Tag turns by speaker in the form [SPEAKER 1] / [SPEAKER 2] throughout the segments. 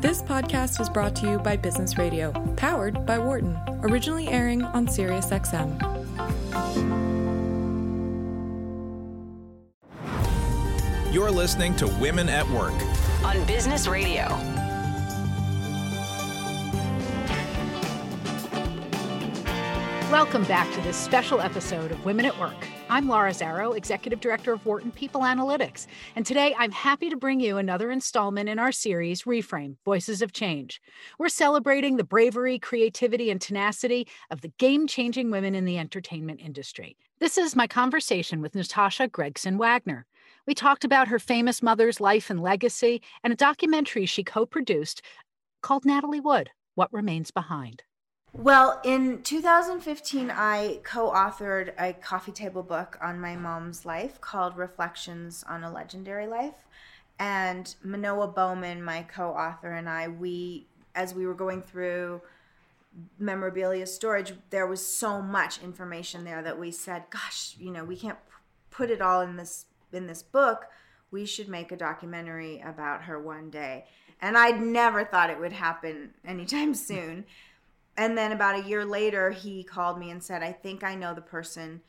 [SPEAKER 1] This podcast is brought to you by Business Radio, powered by Wharton, originally airing on SiriusXM.
[SPEAKER 2] You're listening to Women at Work
[SPEAKER 3] on Business Radio.
[SPEAKER 4] Welcome back to this special episode of Women at Work. I'm Laura Zarrow, Executive Director of Wharton People Analytics. And today I'm happy to bring you another installment in our series, Reframe Voices of Change. We're celebrating the bravery, creativity, and tenacity of the game changing women in the entertainment industry. This is my conversation with Natasha Gregson Wagner. We talked about her famous mother's life and legacy and a documentary she co produced called Natalie Wood What Remains Behind.
[SPEAKER 5] Well, in 2015, I co authored a coffee table book on my mom's life called Reflections on a Legendary Life. And Manoah Bowman, my co author, and I, we, as we were going through memorabilia storage, there was so much information there that we said, gosh, you know, we can't put it all in this in this book. We should make a documentary about her one day. And I'd never thought it would happen anytime soon and then about a year later he called me and said i think i know the person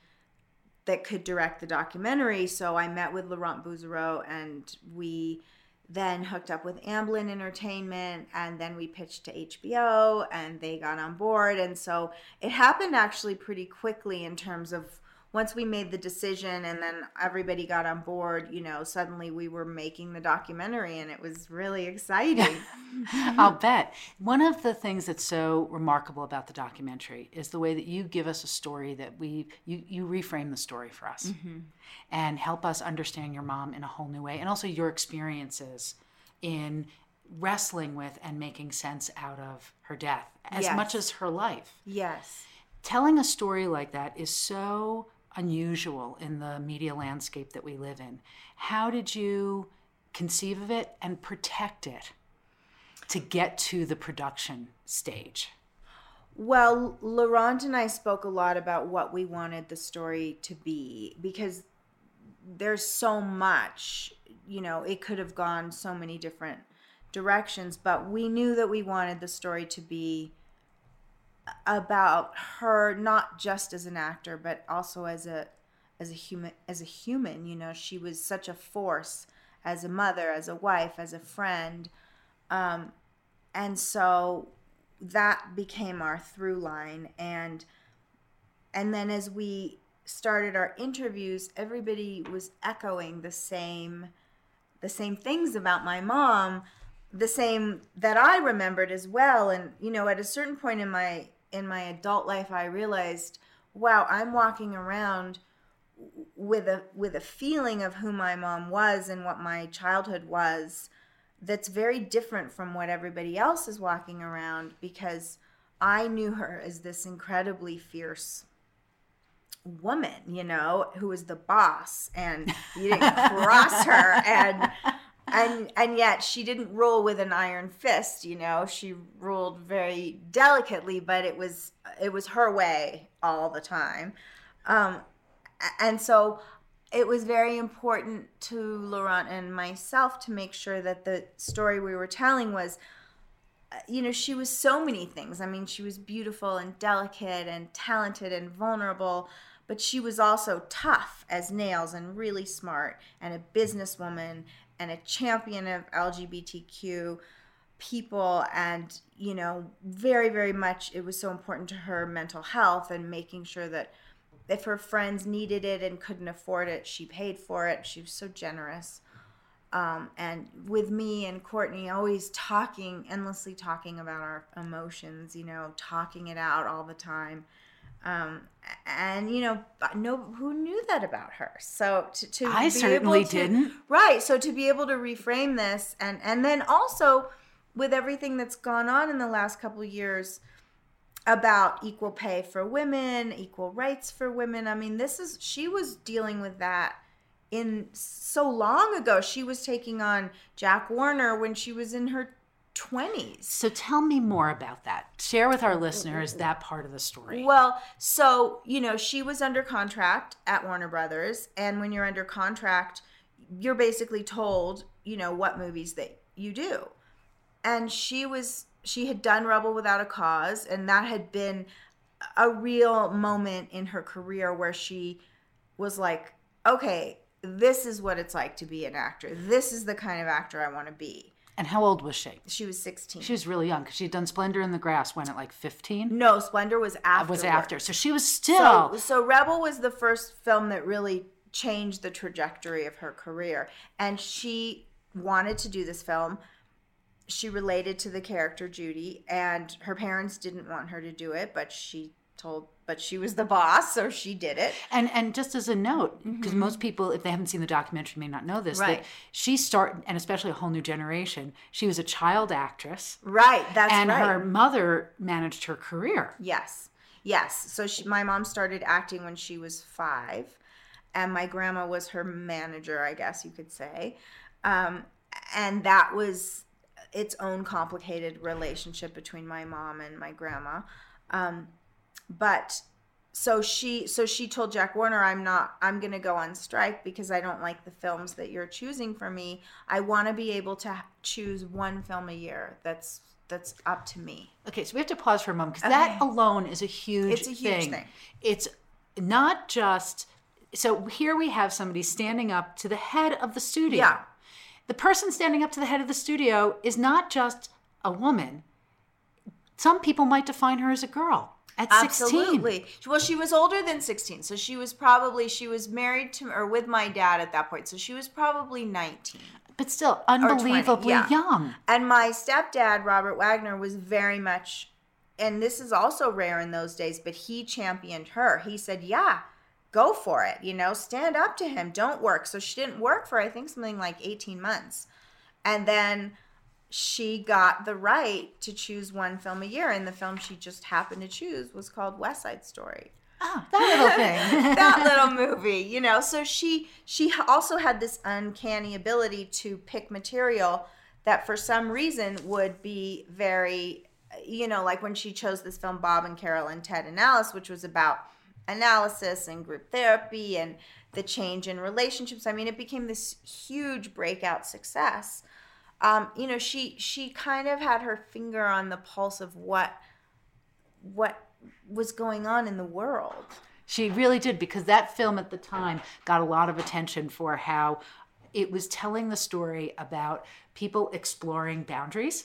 [SPEAKER 5] that could direct the documentary. So i met with laurent bouzereau and we then hooked up with amblin entertainment and then we pitched to hbo and they got on board. And so it happened actually pretty quickly in terms of once we made the decision and then everybody got on board, you know, suddenly we were making the documentary and it was really exciting.
[SPEAKER 4] I'll bet. One of the things that's so remarkable about the documentary is the way that you give us a story that we you you reframe the story for us mm-hmm. and help us understand your mom in a whole new way and also your experiences in wrestling with and making sense out of her death as yes. much as her life.
[SPEAKER 5] Yes.
[SPEAKER 4] Telling a story like that is so unusual in the media landscape that we live in. How did you conceive of it and protect it to get to the production stage?
[SPEAKER 5] Well, Laurent and I spoke a lot about what we wanted the story to be because there's so much, you know, it could have gone so many different directions, but we knew that we wanted the story to be about her not just as an actor but also as a as a human as a human you know she was such a force as a mother as a wife as a friend. Um, and so that became our through line. And and then as we started our interviews everybody was echoing the same the same things about my mom the same that I remembered as well. And you know at a certain point in my in my adult life I realized, wow, I'm walking around with a with a feeling of who my mom was and what my childhood was that's very different from what everybody else is walking around because I knew her as this incredibly fierce woman, you know, who was the boss and you didn't cross her. And and and yet she didn't rule with an iron fist you know? She ruled very delicately but it was it was her way all the time. Um, and so it was very important to laurent and myself to make sure that the story we were telling was uh, you know she was so many things. I mean she was beautiful and delicate and talented and vulnerable but she was also tough as nails and really smart and a businesswoman and a champion of LGBTQ people. And you know very very much it was so important to her mental health and making sure that if her friends needed it and couldn't afford it she paid for it. She was so generous. Um, and with me and courtney always talking endlessly talking about our emotions you know talking it out all the time um, and you know, no, who knew that about her? So to, to
[SPEAKER 4] I certainly
[SPEAKER 5] to,
[SPEAKER 4] didn't.
[SPEAKER 5] Right. So to be able to reframe this, and and then also with everything that's gone on in the last couple of years about equal pay for women, equal rights for women. I mean, this is she was dealing with that in so long ago. She was taking on Jack Warner when she was in her 20s.
[SPEAKER 4] So tell me more about that. Share with our listeners that part of the story.
[SPEAKER 5] Well, so, you know, she was under contract at Warner Brothers. And when you're under contract, you're basically told, you know, what movies that you do. and she was she had done Rebel Without a Cause, and that had been a real moment in her career where she was like, okay, this is what it's like to be an actor. This is the kind of actor I want to be.
[SPEAKER 4] And how old was she?
[SPEAKER 5] She was 16.
[SPEAKER 4] She was really young because she'd done Splendor in the Grass when at like 15.
[SPEAKER 5] no, Splendor was uh, after.
[SPEAKER 4] Was after. So she was still.
[SPEAKER 5] So, so Rebel was the first film that really changed the trajectory of her career. And she wanted to do this film. She related to the character Judy, and her parents didn't want her to do it, but she told, but she was the boss, so she did it.
[SPEAKER 4] And and just as a note, because most people, if they haven't seen the documentary, may not know this.
[SPEAKER 5] Right.
[SPEAKER 4] That she started, and especially a whole new generation. She was a child actress,
[SPEAKER 5] Right, that's
[SPEAKER 4] and
[SPEAKER 5] right.
[SPEAKER 4] And her mother managed her career.
[SPEAKER 5] Yes. Yes. So she, my mom started acting when she was five, and my grandma was her manager, I guess you could say. Um, and that was its own complicated relationship between my mom and my grandma. Um, but so she so she told Jack Warner I'm not I'm going to go on strike because I don't like the films that you're choosing for me. I want to be able to choose one film a year that's that's up to me.
[SPEAKER 4] Okay, so we have to pause for a moment because that alone is a huge
[SPEAKER 5] It's a huge thing.
[SPEAKER 4] It's not just so here we have somebody standing up to the head of the studio.
[SPEAKER 5] Yeah.
[SPEAKER 4] The person standing up to the head of the studio is not just a woman. Some people might define her as a girl at 16.
[SPEAKER 5] Absolutely. Well, she was older than 16. So she was probably she was married to or with my dad at that point. So she was probably 19.
[SPEAKER 4] But still
[SPEAKER 5] 20,
[SPEAKER 4] unbelievably
[SPEAKER 5] yeah.
[SPEAKER 4] young.
[SPEAKER 5] And my stepdad, Robert Wagner, was very much and this is also rare in those days, but he championed her. He said, "Yeah, go for it. You know, stand up to him. Don't work." So she didn't work for I think something like 18 months. And then she got the right to choose one film a year and the film she just happened to choose was called West Side Story.
[SPEAKER 4] Oh, that little thing.
[SPEAKER 5] that little movie, you know. So she she also had this uncanny ability to pick material that for some reason would be very you know, like when she chose this film Bob and Carol and Ted and Alice, which was about analysis and group therapy and the change in relationships. I mean, it became this huge breakout success. Um, you know, she she kind of had her finger on the pulse of what what was going on in the world.
[SPEAKER 4] She really did because that film at the time got a lot of attention for how it was telling the story about people exploring boundaries.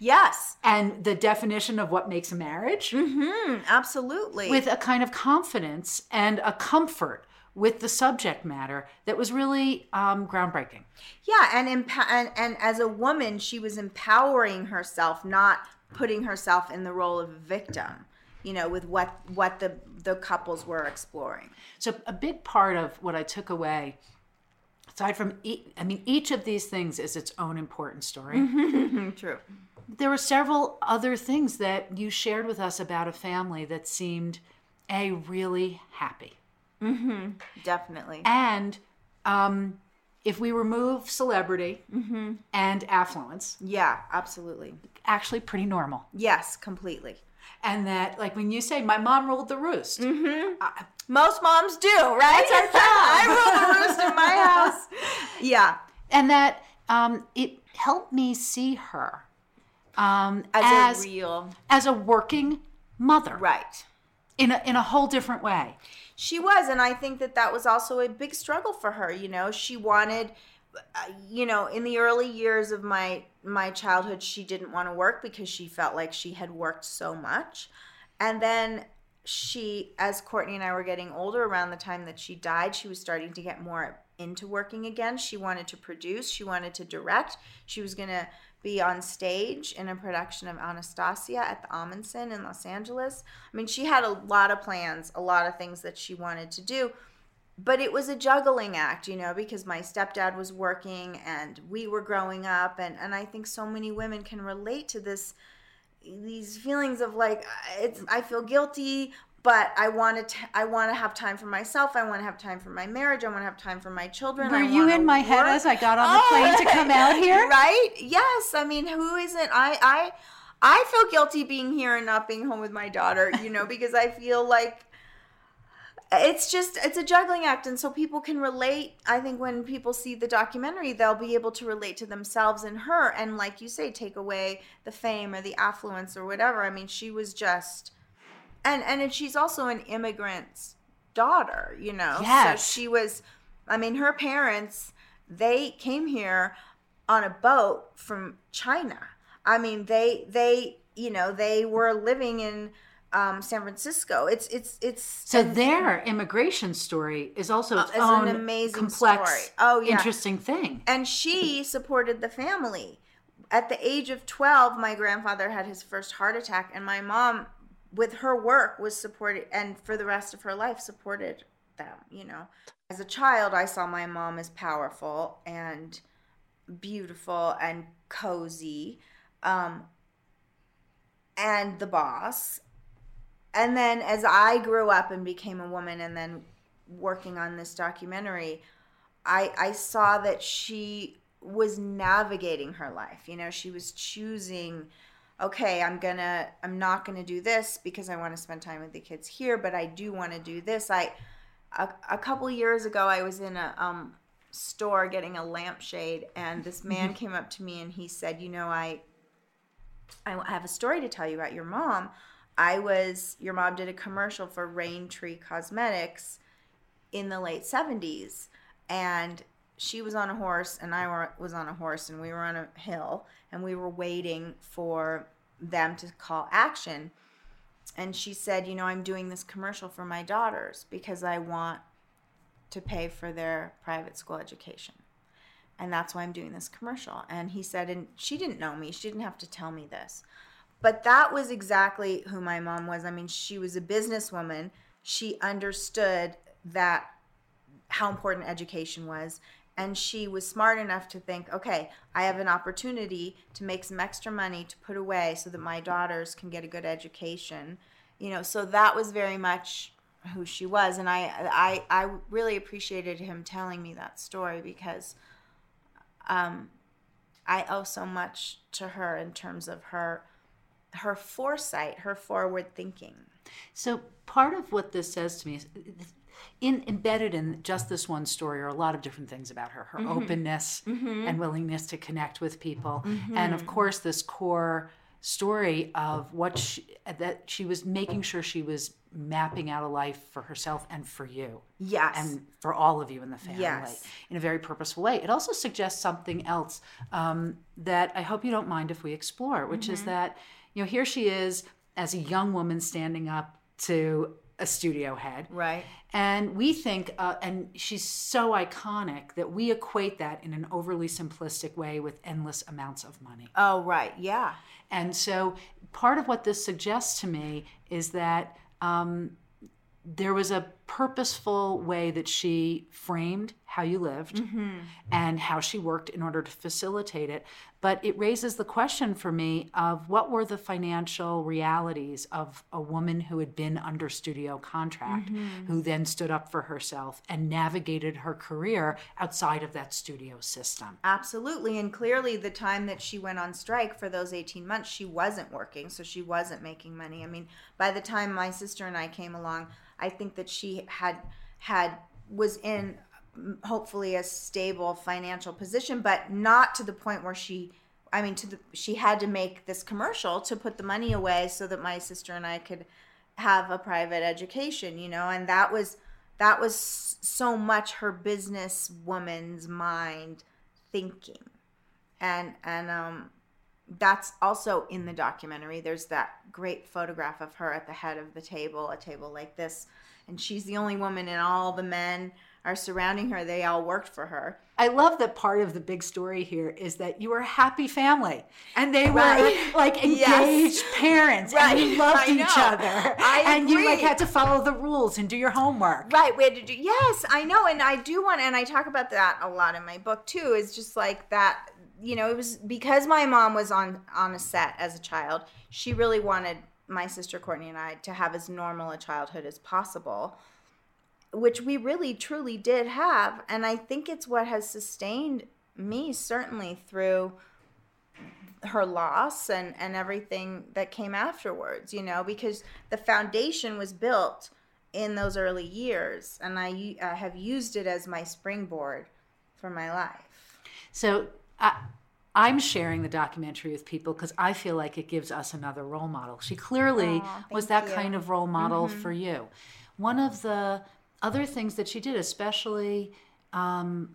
[SPEAKER 5] Yes,
[SPEAKER 4] and the definition of what makes a marriage.
[SPEAKER 5] Mm, absolutely.
[SPEAKER 4] with a kind of confidence and a comfort with the subject matter that was really um, groundbreaking.
[SPEAKER 5] yeah, and, empa- and and as a woman, she was empowering herself, not putting herself in the role of a victim. You know, with what what the the couples were exploring.
[SPEAKER 4] So a big part of what I took away, aside from, e- I mean, each of these things is its own important story.
[SPEAKER 5] True.
[SPEAKER 4] there were several other things that you shared with us about a family that seemed a really happy
[SPEAKER 5] Definitely.
[SPEAKER 4] and um, if we remove celebrity and affluence
[SPEAKER 5] Yeah, absolutely.
[SPEAKER 4] actually pretty normal
[SPEAKER 5] Yes, completely.
[SPEAKER 4] and that like when you say my mom ruled the roost
[SPEAKER 5] Most moms do, right? That's our. I rule the roost in my house. Yeah.
[SPEAKER 4] and that um, it helped me see her um,
[SPEAKER 5] As,
[SPEAKER 4] as
[SPEAKER 5] a real
[SPEAKER 4] as a working mother
[SPEAKER 5] right.
[SPEAKER 4] In a, in a whole different way
[SPEAKER 5] She was, and I think that that was also a big struggle for her. You know, she wanted, uh, you know, in the early years of my my childhood, she didn't want to work because she felt like she had worked so much, and then she, as Courtney and I were getting older, around the time that she died, she was starting to get more into working again. She wanted to produce, she wanted to direct, she was gonna be on stage in a production of Anastasia at the Ahmanson in Los Angeles. I mean, she had a lot of plans, a lot of things that she wanted to do. But it was a juggling act, you know, because my stepdad was working and we were growing up and and I think so many women can relate to this these feelings of like uh, it's I feel guilty, but I want to I want to have time for myself. I want to have time for my marriage. I want to have time for my children.
[SPEAKER 4] Were you in my head as I got on the oh, plane to come out here?
[SPEAKER 5] Right? Yes. I mean, who isn't? I I I feel guilty being here and not being home with my daughter. You know, because I feel like it's just it's a juggling act and so people can relate i think when people see the documentary they'll be able to relate to themselves and her and like you say take away the fame or the affluence or whatever i mean she was just and and she's also an immigrant's daughter you know
[SPEAKER 4] Yes.
[SPEAKER 5] so she was i mean her parents they came here on a boat from china i mean they they you know they were living in um, San Francisco. It's it's it's
[SPEAKER 4] So
[SPEAKER 5] and-
[SPEAKER 4] their immigration story is also its
[SPEAKER 5] Uh, is an
[SPEAKER 4] own
[SPEAKER 5] amazing
[SPEAKER 4] complex,
[SPEAKER 5] story. Oh, yeah.
[SPEAKER 4] interesting thing.
[SPEAKER 5] and she supported the family. At the age of 12, my grandfather had his first heart attack, and my mom, with her work, was supported, and for the rest of her life, supported them. You know, as a child, I saw my mom as powerful and beautiful and cozy, um, and the boss. And then as I grew up and became a woman, and then working on this documentary, I I saw that she was navigating her life. You know, she was choosing okay, I'm to I'm not to do this because I want to spend time with the kids here, but I do want to do this. I a, a couple years ago I was in a um store getting a lampshade and this man came up to me and he said, "You know, I I have a story to tell you about your mom. I was your mom did a commercial for Rain Tree Cosmetics in the late 70s and she was on a horse and I was on a horse and we were on a hill and we were waiting for them to call action and she said, "You know, I'm doing this commercial for my daughters because I want to pay for their private school education." And that's why I'm doing this commercial. And he said, and she didn't know me. She didn't have to tell me this. But that was exactly who my mom was. I mean, she was a businesswoman. She understood that how important education was. And she was smart enough to think, okay, I have an opportunity to make some extra money to put away so that my daughters can get a good education. You know, so that was very much who she was. And I, I, I really appreciated him telling me that story because um, I owe so much to her in terms of her her foresight, her forward thinking.
[SPEAKER 4] So part of what this says to me is in embedded in just this one story are a lot of different things about her her mm-hmm. openness mm-hmm. and willingness to connect with people mm-hmm. and of course this core story of what she, that she was making sure she was mapping out a life for herself and for you
[SPEAKER 5] Yes.
[SPEAKER 4] and for all of you in the family
[SPEAKER 5] Yes.
[SPEAKER 4] in a very purposeful way. It also suggests something else um, that I hope you don't mind if we explore, which is that, you know, here she is as a young woman standing up to a studio head.
[SPEAKER 5] Right.
[SPEAKER 4] And we think, uh, and she's so iconic that we equate that in an overly simplistic way with endless amounts of money.
[SPEAKER 5] oh, right. Yeah.
[SPEAKER 4] And so part of what this suggests to me is that um, there was a purposeful way that she framed how you lived mm-hmm. and how she worked in order to facilitate it. But it raises the question for me of what were the financial realities of a woman who had been under studio contract, mm-hmm. who then stood up for herself and navigated her career outside of that studio system.
[SPEAKER 5] Absolutely. And clearly, the time that she went on strike for those 18 months, she wasn't working. So she wasn't making money. I mean, by the time my sister and I came along, I think that she had, had, was in mm, hopefully a stable financial position, but not to the point where she, I mean, to the, she had to make this commercial to put the money away so that my sister and I could have a private education, you know, and that was, that was so much her business woman's mind thinking. And and um that's also in the documentary. There's that great photograph of her at the head of the table a table like this and she's the only woman and all the men are surrounding her. They all worked for her.
[SPEAKER 4] I love that part of the big story here is that you were a happy family and they were like engaged
[SPEAKER 5] Yes.
[SPEAKER 4] parents and you loved each other.
[SPEAKER 5] I
[SPEAKER 4] and you like had to follow the rules and do your homework.
[SPEAKER 5] right. We had to do yes i know. And i do want and i talk about that a lot in my book too is just like that you know it was because my mom was on on a set as a child she really wanted my sister courtney and i to have as normal a childhood as possible which we really truly did have and i think it's what has sustained me certainly through her loss and and everything that came afterwards you know because the foundation was built in those early years, and I, I have used it as my springboard for my life.
[SPEAKER 4] So I, I'm sharing the documentary with people because I feel like it gives us another role model. She clearly was that
[SPEAKER 5] you.
[SPEAKER 4] kind of role model for you. One of the other things that she did, especially um,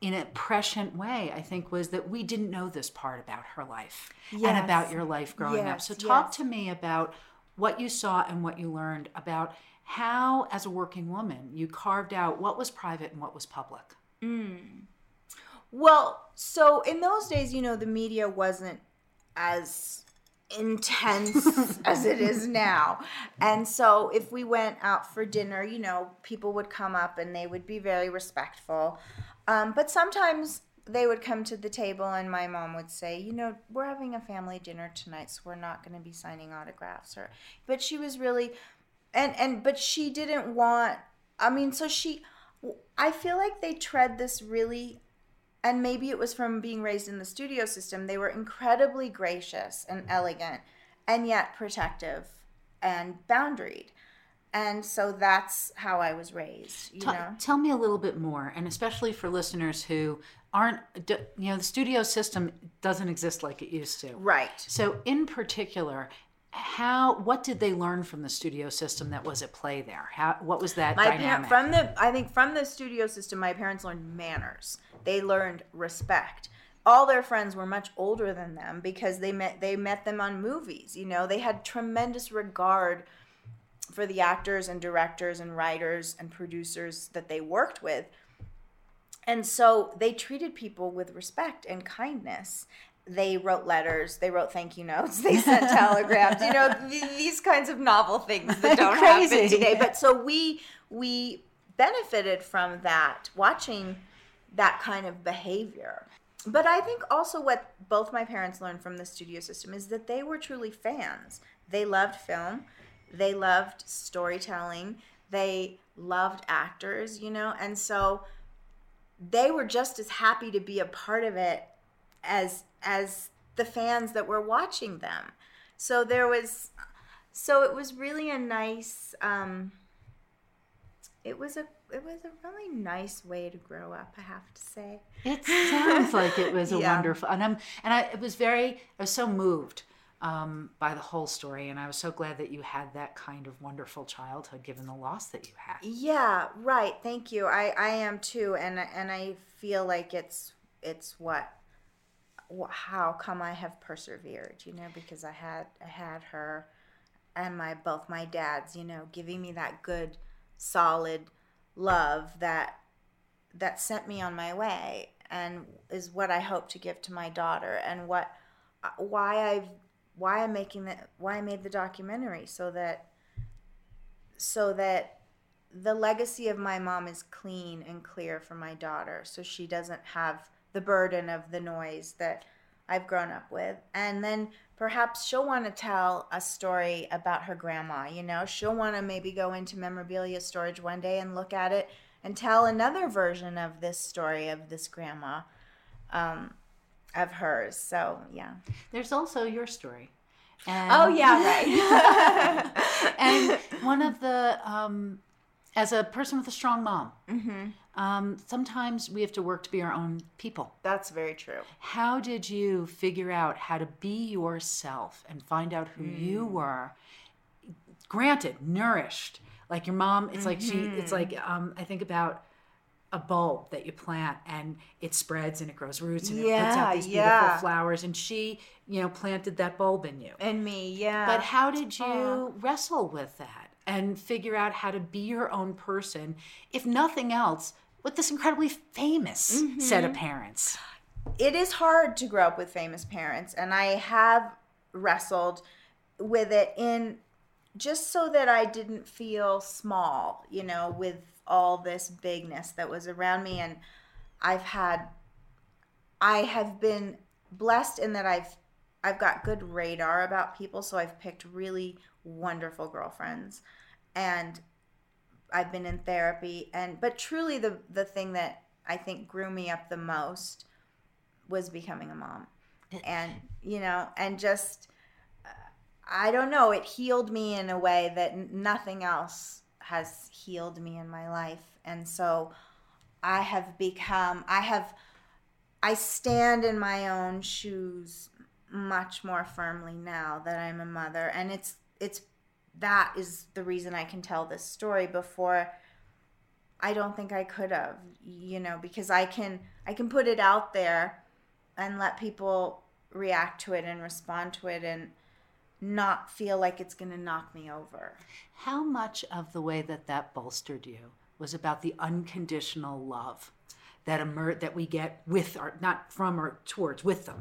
[SPEAKER 4] in a prescient way, I think, was that we didn't know this part about her life and about your life growing up. So, talk
[SPEAKER 5] yes.
[SPEAKER 4] to me about what you saw and what you learned about how, as a working woman, you carved out what was private and what was public.
[SPEAKER 5] Well, so in those days, you know, the media wasn't as intense as it is now. And so if we went out for dinner, you know, people would come up and they would be very respectful. Um, but sometimes they would come to the table and my mom would say, you know, we're having a family dinner tonight, so we're not going to be signing autographs or but she was really and and but she didn't want I mean, so she I feel like they tread this really and maybe it was from being raised in the studio system they were incredibly gracious and mm-hmm. elegant and yet protective and boundaried. And so that's how i was raised you
[SPEAKER 4] Ta-
[SPEAKER 5] know?
[SPEAKER 4] Tell me a little bit more, and especially for listeners who aren't, you know, the studio system doesn't exist like it used to.
[SPEAKER 5] right.
[SPEAKER 4] So, in particular, how what did they learn from the studio system that was at play there? How what was that
[SPEAKER 5] my
[SPEAKER 4] dynamic?
[SPEAKER 5] parent from the i think from the studio system my parents learned manners. They learned respect. All their friends were much older than them because they met they met them on movies you know? They had tremendous regard for the actors and directors and writers and producers that they worked with. And so they treated people with respect and kindness they wrote letters they wrote thank you notes they sent telegrams you know th- these kinds of novel things that don't happen today. But so we we benefited from that watching that kind of behavior. But i think also what both my parents learned from the studio system is that they were truly fans. They loved film. They loved storytelling. They loved actors you know? And so they were just as happy to be a part of it as as the fans that were watching them so there was so it was really a nice um it was a it was a really nice way to grow up i have to say
[SPEAKER 4] It sounds like it was a
[SPEAKER 5] Yeah.
[SPEAKER 4] wonderful, and I'm and I it was very I was so moved um, by the whole story, and I was so glad that you had that kind of wonderful childhood, given the loss that you had.
[SPEAKER 5] Yeah, right. Thank you. I I am too, and and I feel like it's it's what wh- how come I have persevered, you know, because I had I had her and my both my dads, you know, giving me that good solid love that that sent me on my way and is what I hope to give to my daughter and what uh, why I've why I'm making the why I made the documentary so that so that the legacy of my mom is clean and clear for my daughter so she doesn't have the burden of the noise that I've grown up with. And then perhaps she'll want to tell a story about her grandma you know? She'll want to maybe go into memorabilia storage one day and look at it and tell another version of this story of this grandma um, of hers. So yeah.
[SPEAKER 4] There's also your story. And,
[SPEAKER 5] oh yeah right.
[SPEAKER 4] And one of the um, as a person with a strong mom, um, sometimes we have to work to be our own people.
[SPEAKER 5] that's very true
[SPEAKER 4] How did you figure out how to be yourself and find out who you were? Granted, nourished. Like your mom, it's like she, it's like, um, I think about a bulb that you plant and it spreads and it grows roots and it puts out these beautiful
[SPEAKER 5] yeah.
[SPEAKER 4] flowers. And she, you know, planted that bulb in you.
[SPEAKER 5] and me yeah
[SPEAKER 4] But how did you wrestle with that and figure out how to be your own person, if nothing else, with this incredibly famous mm-hmm. set of parents?
[SPEAKER 5] it is hard to grow up with famous parents and i have wrestled with it in just so that i didn't feel small you know with all this bigness that was around me and i've had i have been blessed in that i've i've got good radar about people so i've picked really wonderful girlfriends and I've been in therapy and but truly the the thing that I think grew me up the most was becoming a mom. And you know, and just uh, I don't know, it healed me in a way that nothing else has healed me in my life. And so I have become, I have, I stand in my own shoes much more firmly now that I'm a mother. And it's, it's, that is the reason I can tell this story before I don't think I could have, you know, because I can, I can put it out there and let people react to it and respond to it and not feel like it's going to knock me over.
[SPEAKER 4] How much of the way that that bolstered you was about the unconditional love that emer- that we get with our not from or towards with them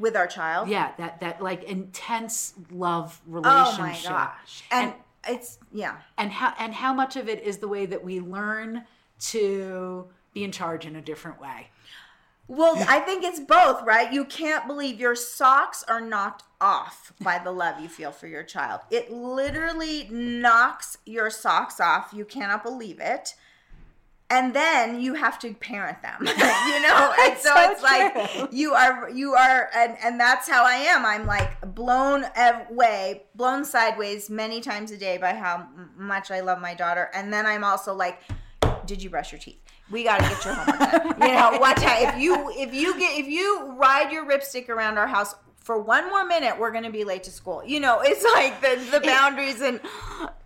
[SPEAKER 5] with our child?
[SPEAKER 4] Yeah, that that like intense love relationship. Oh my
[SPEAKER 5] gosh. And, and it's yeah.
[SPEAKER 4] And how and how much of it is the way that we learn to be in charge in a different way?
[SPEAKER 5] Well, I think it's both, right? You can't believe your socks are knocked off by the love you feel for your child. It literally knocks your socks off. You cannot believe it. And then you have to parent them, you know. and so, so, it's true. like you are, you are, and and that's how I am. I'm like blown away, blown sideways many times a day by how much I love my daughter. And then I'm also like, did you brush your teeth? we got to get your homework done. you know, watch out. If you if you get if you ride your ripstick around our house for one more minute, we're going to be late to school. You know, it's like the the boundaries and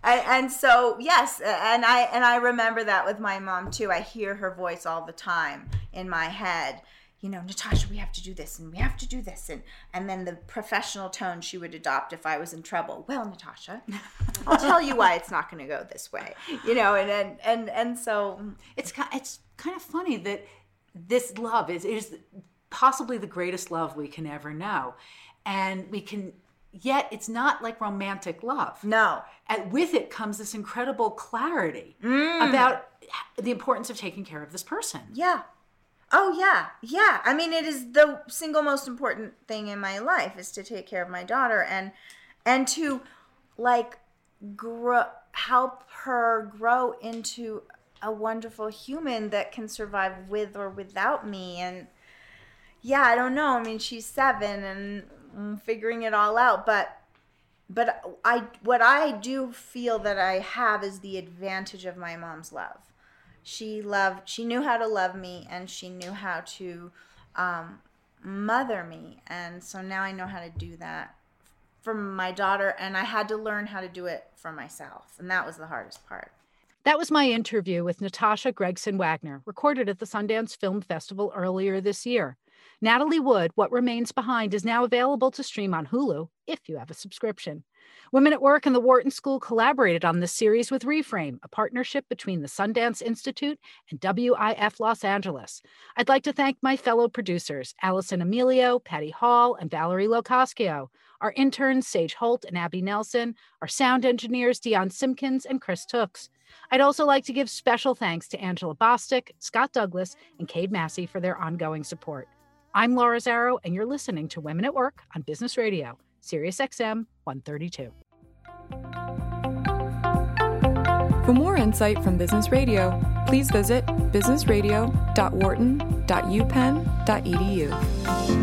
[SPEAKER 5] and so yes, and I and I remember that with my mom too. I hear her voice all the time in my head you know, Natasha, we have to do this and we have to do this. And, and then the professional tone she would adopt if I was in trouble. Well, Natasha, I'll tell you why it's not going to go this way, you know, and, and, and, and so
[SPEAKER 4] it's, it's kind of funny that this love is, is possibly the greatest love we can ever know. And we can, yet it's not like romantic love.
[SPEAKER 5] No.
[SPEAKER 4] And with it comes this incredible clarity mm. about the importance of taking care of this person.
[SPEAKER 5] Yeah. Oh yeah, yeah. I mean, it is the single most important thing in my life is to take care of my daughter and and to like grow help her grow into a wonderful human that can survive with or without me and yeah i don't know. I mean she's seven and I'm figuring it all out but but i what i do feel that i have is the advantage of my mom's love. She loved she knew how to love me and she knew how to um, mother me. And so now i know how to do that for my daughter and i had to learn how to do it for myself. And that was the hardest part.
[SPEAKER 4] That was my interview with natasha gregson wagner recorded at the sundance film festival earlier this year natalie wood what remains behind is now available to stream on hulu if you have a subscription Women at Work and the Wharton School collaborated on this series with Reframe, a partnership between the Sundance Institute and WIF Los Angeles. I'd like to thank my fellow producers, Allison Emilio, Patty Hall, and Valerie Locascio, our interns, Sage Holt and Abby Nelson, our sound engineers, Dion Simpkins and Chris Tooks. I'd also like to give special thanks to Angela Bostic, Scott Douglas, and Cade Massey for their ongoing support. I'm Laura Zarrow, and you're listening to Women at Work on Business Radio. SiriusXM 132.
[SPEAKER 1] For more insight from Business Radio, please visit businessradio.wharton.upenn.edu.